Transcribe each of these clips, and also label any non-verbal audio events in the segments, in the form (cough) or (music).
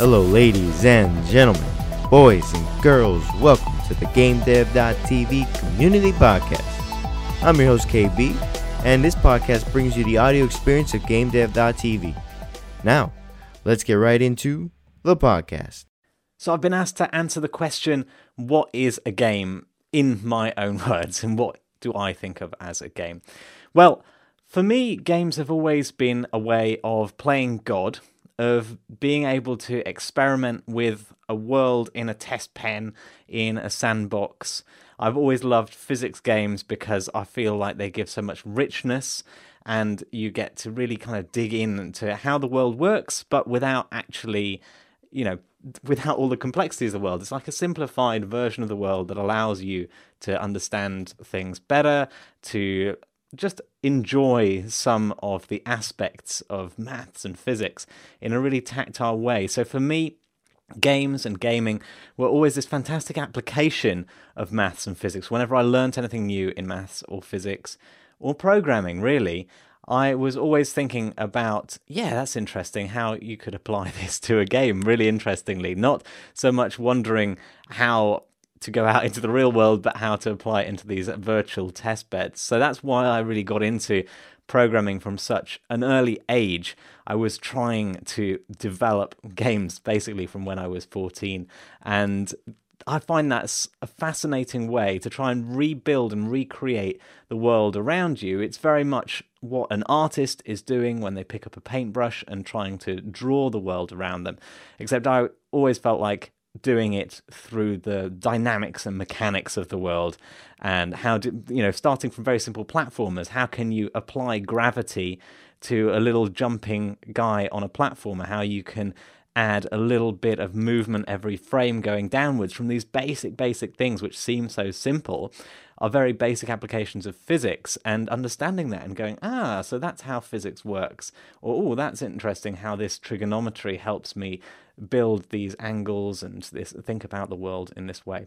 Hello, ladies and gentlemen, boys and girls. Welcome to the GameDev.tv Community Podcast. I'm your host, KB, and this podcast brings you the audio experience of GameDev.tv. Now, let's get right into the podcast. So, I've been asked to answer the question what is a game in my own (laughs) words, and what do I think of as a game? Well, for me, games have always been a way of playing God of being able to experiment with a world in a test pen, in a sandbox. I've always loved physics games because I feel like they give so much richness and you get to really kind of dig in into how the world works, but without actually, you know, without all the complexities of the world. It's like a simplified version of the world that allows you to understand things better, to just enjoy some of the aspects of maths and physics in a really tactile way. So for me, games and gaming were always this fantastic application of maths and physics. Whenever I learnt anything new in maths or physics or programming, really, I was always thinking about, yeah, that's interesting how you could apply (laughs) this to a game, really interestingly. Not so much wondering how to go out (laughs) into the real world, but how to apply it into these virtual test beds. So that's why I really got into programming from such an early age. I was trying to develop games basically from when I was 14. And I find that's a fascinating way to try and rebuild and recreate the world around you. It's very much what an artist is doing when they pick up a paintbrush and trying to draw the world around them. Except I always felt like doing it through the dynamics and mechanics of the world? And how do you know starting from very simple platformers how can you apply gravity to a little jumping guy on a platformer? How you can add a little bit of movement every frame going downwards from these basic basic things which seem so simple are very basic applications of physics and understanding that and going, ah, so that's how physics works. Or, oh, that's interesting how this trigonometry helps me build these angles and this think about the world in this way.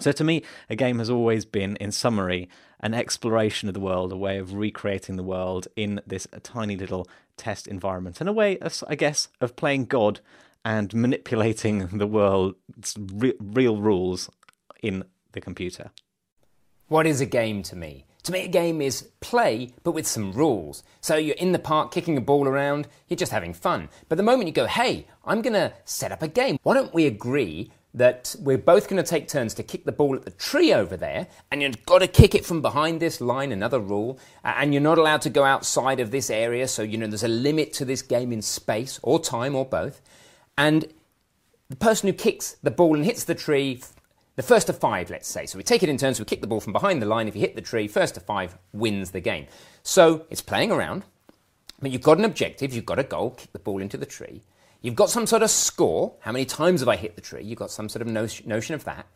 So to me, a game has always been, in summary, an exploration of the world, a way of recreating the world in this tiny little test environment, and a way, of, I guess, of playing God and manipulating the world's re- real rules in the computer. What is a game to me? To me, a game is play, but with some rules. So you're in the park kicking a ball around, you're just having fun. But the moment you go, hey, I'm going to set up a game, why don't we agree that we're both going to take turns to kick the ball at the tree over there, and you've got to kick it from behind this line, another rule, and you're not allowed to go outside of this area, so you know there's a limit to this game in space or time or both. And the person who kicks the ball and hits the tree the first to five, let's say. So we take it in turns, we kick the ball from behind the line. If you hit the tree, first to five wins the game. So it's playing around, but you've got an objective, you've got a goal, kick the ball into the tree. You've got some sort of score. How many times have I hit the tree? You've got some sort of notion of that.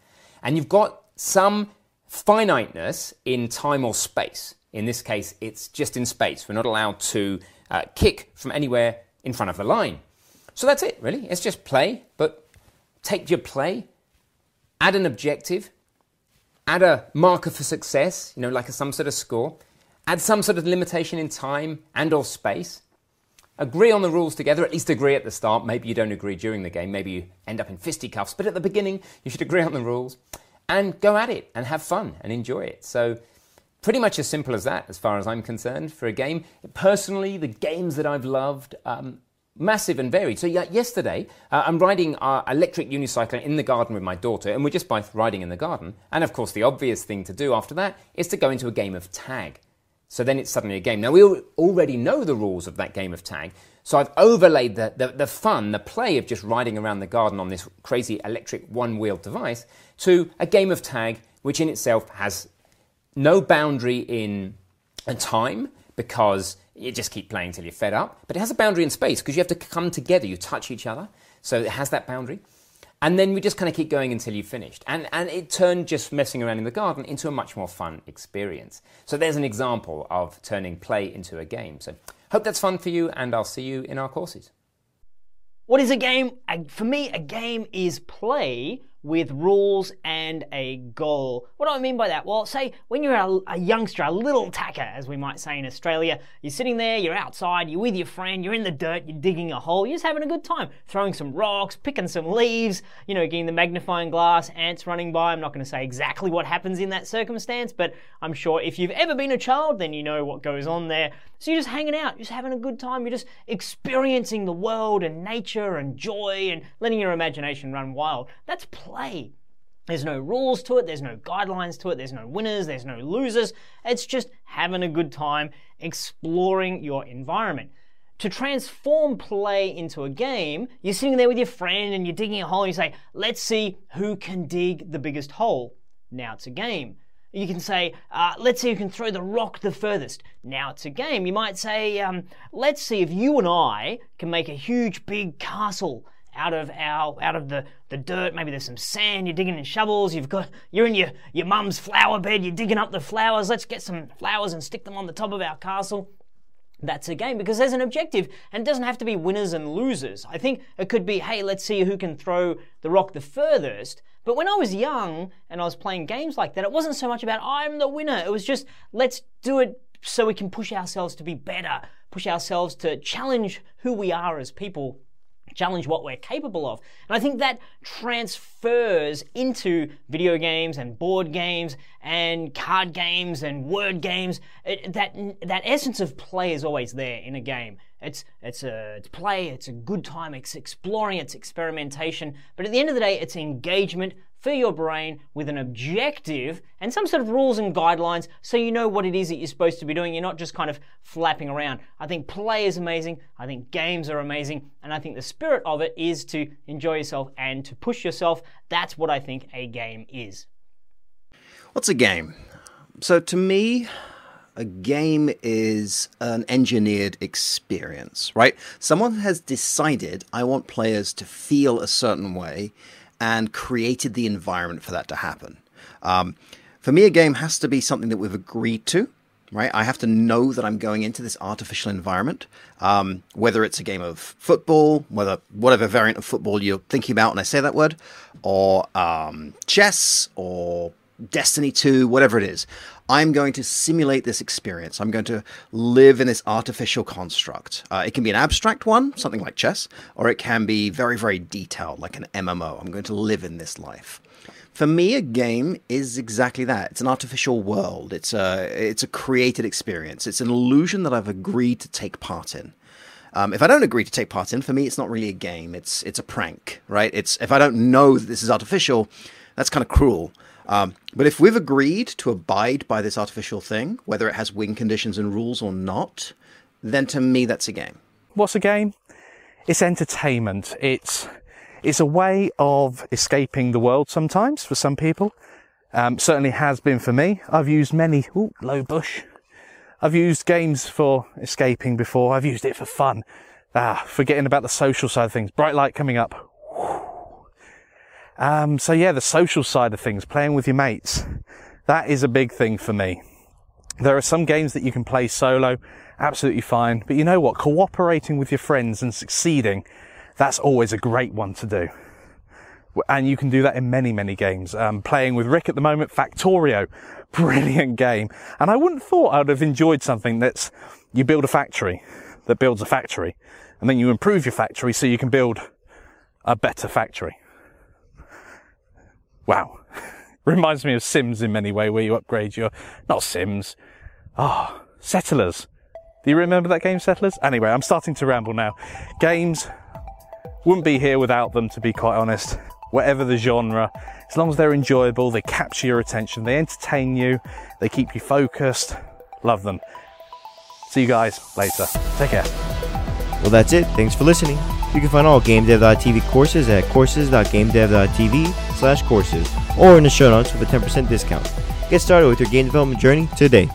And you've got some finiteness in time or space. In this case, it's just in space. We're not allowed to uh, kick from anywhere in front of the line. So that's it, really. It's just play, but take your play, add an objective, add a marker for success, you know, like a, some sort of score, add some sort of limitation in time and or space, agree on the rules together, at least agree at the start. Maybe you don't agree during the game, maybe you end up in fisticuffs, but at the beginning you should agree on the rules and go at it and have fun and enjoy it. So pretty much as simple as that as far as I'm concerned for a game. Personally, the games that I've loved, um, massive and varied. So yeah, yesterday uh, I'm riding our electric unicycle in the garden with my daughter, and we're just both riding in the garden. And of course, the obvious thing to do after that is to go into a game of tag. So then it's suddenly a game. Now we already know the rules of that game of tag, so I've overlaid the, the, the fun, the play of just riding around the garden on this crazy electric one-wheeled device to a game of tag, which in itself has no boundary in time because you just keep playing until you're fed up. But it has a boundary in space because you have to come together, you touch each other. So it has that boundary. And then we just kind of keep going until you've finished. And, and it turned just messing around in the garden into a much more fun experience. So there's an example of turning play into a game. So hope that's fun for you, and I'll see you in our courses. What is a game? For me, a game is play with rules and a goal. What do I mean by that? Well, say when you're a, a, youngster, a little tacker, as we might say in Australia, you're sitting there, you're outside, you're with your friend, you're in the dirt, you're digging a hole, you're just having a good time, throwing some rocks, picking some leaves, you know, getting the magnifying glass, ants running by. I'm not going to say exactly what happens in that circumstance, but I'm sure if you've ever been a child, then you know what goes on there. So you're just hanging out, just having a good time, you're just experiencing the world and nature and joy and letting your imagination run wild. That's play. There's no rules to it, there's no guidelines to it, there's no winners, there's no losers. It's just having a good time, exploring your environment. To transform play into a game, you're sitting there with your friend and you're digging a hole and you say, let's see who can dig the biggest hole. Now it's a game. You can say, uh, let's see who can throw the rock the furthest. Now it's a game. You might say, um, let's see if you and I can make a huge big castle out of our out of the, the dirt. Maybe there's some sand. You're digging in shovels. You've got you're in your your mum's flower bed. You're digging up the flowers. Let's get some flowers and stick them on the top of our castle. That's a game because there's an objective and it doesn't have to be winners and losers. I think it could be, hey, let's see who can throw the rock the furthest. But when I was young and I was playing games like that, it wasn't so much about I'm the winner. It was just let's do it so we can push ourselves to be better, push ourselves to challenge who we are as people challenge what we're capable of. And I think that transfers into video games and board games and card games and word games. It, that that essence of play is always there in a game. It's it's a it's play. It's a good time. It's exploring. It's experimentation. But at the end of the day, it's engagement for your brain with an objective and some sort of rules and guidelines so you know what it is that you're supposed to be doing. You're not just kind of flapping around. I think play is amazing. I think games are amazing. And I think the spirit of it is to enjoy yourself and to push yourself. That's what I think a game is. What's a game? So to me, a game is an engineered experience, right? Someone has decided I want players to feel a certain way and created the environment for that to happen. Um, for me, a game has to be something that we've agreed to, right? I have to know that I'm going into this artificial environment, um, whether it's a game of football, whether whatever variant of football you're thinking about when I say that word, or um, chess, or Destiny 2, whatever it is. I'm going to simulate this experience. I'm going to live in this artificial construct. Uh, it can be an abstract one, something like chess, or it can be very, very detailed, like an MMO. I'm going to live in this life. For me, a game is exactly that. It's an artificial world. It's a it's a created experience. It's an illusion that I've agreed to take part in. Um, if I don't agree to take part in, for me, it's not really a game. It's it's a prank, right? It's if I don't know that this is artificial, that's kind of cruel. Um, but if we've agreed to abide by this artificial thing, whether it has win conditions and rules or not, then to me that's a game. What's a game? It's entertainment. It's it's a way of escaping the world sometimes for some people. Um, certainly has been for me. I've used many. Ooh, low bush. I've used games for escaping before. I've used it for fun. Ah, forgetting about the social side of things. Bright light coming up. Um, so yeah, the social side of things, playing with your mates, that is a big thing for me. There are some games that you can play solo, absolutely fine. But you know what? Cooperating with your friends and succeeding, that's always a great one to do. And you can do that in many, many games. Um, playing with Rick at the moment, Factorio, (laughs) brilliant game. And I wouldn't have thought I would have enjoyed something that's, you build a factory that builds a factory. And then you improve your factory so you can build a better factory. Wow. (laughs) Reminds me of Sims in many ways, where you upgrade your, not Sims, ah, oh, Settlers. Do you remember that game, Settlers? Anyway, I'm starting to ramble now. Games wouldn't be here without them, to be quite honest. Whatever the genre, as long as they're enjoyable, they capture your attention, they entertain you, they keep you focused. Love them. See you guys later. Take care. Well, that's it. Thanks for listening. You can find all GameDev.tv courses at courses.gamedev.tv slash courses or in the show notes with a 10% discount. Get started with your game development journey today.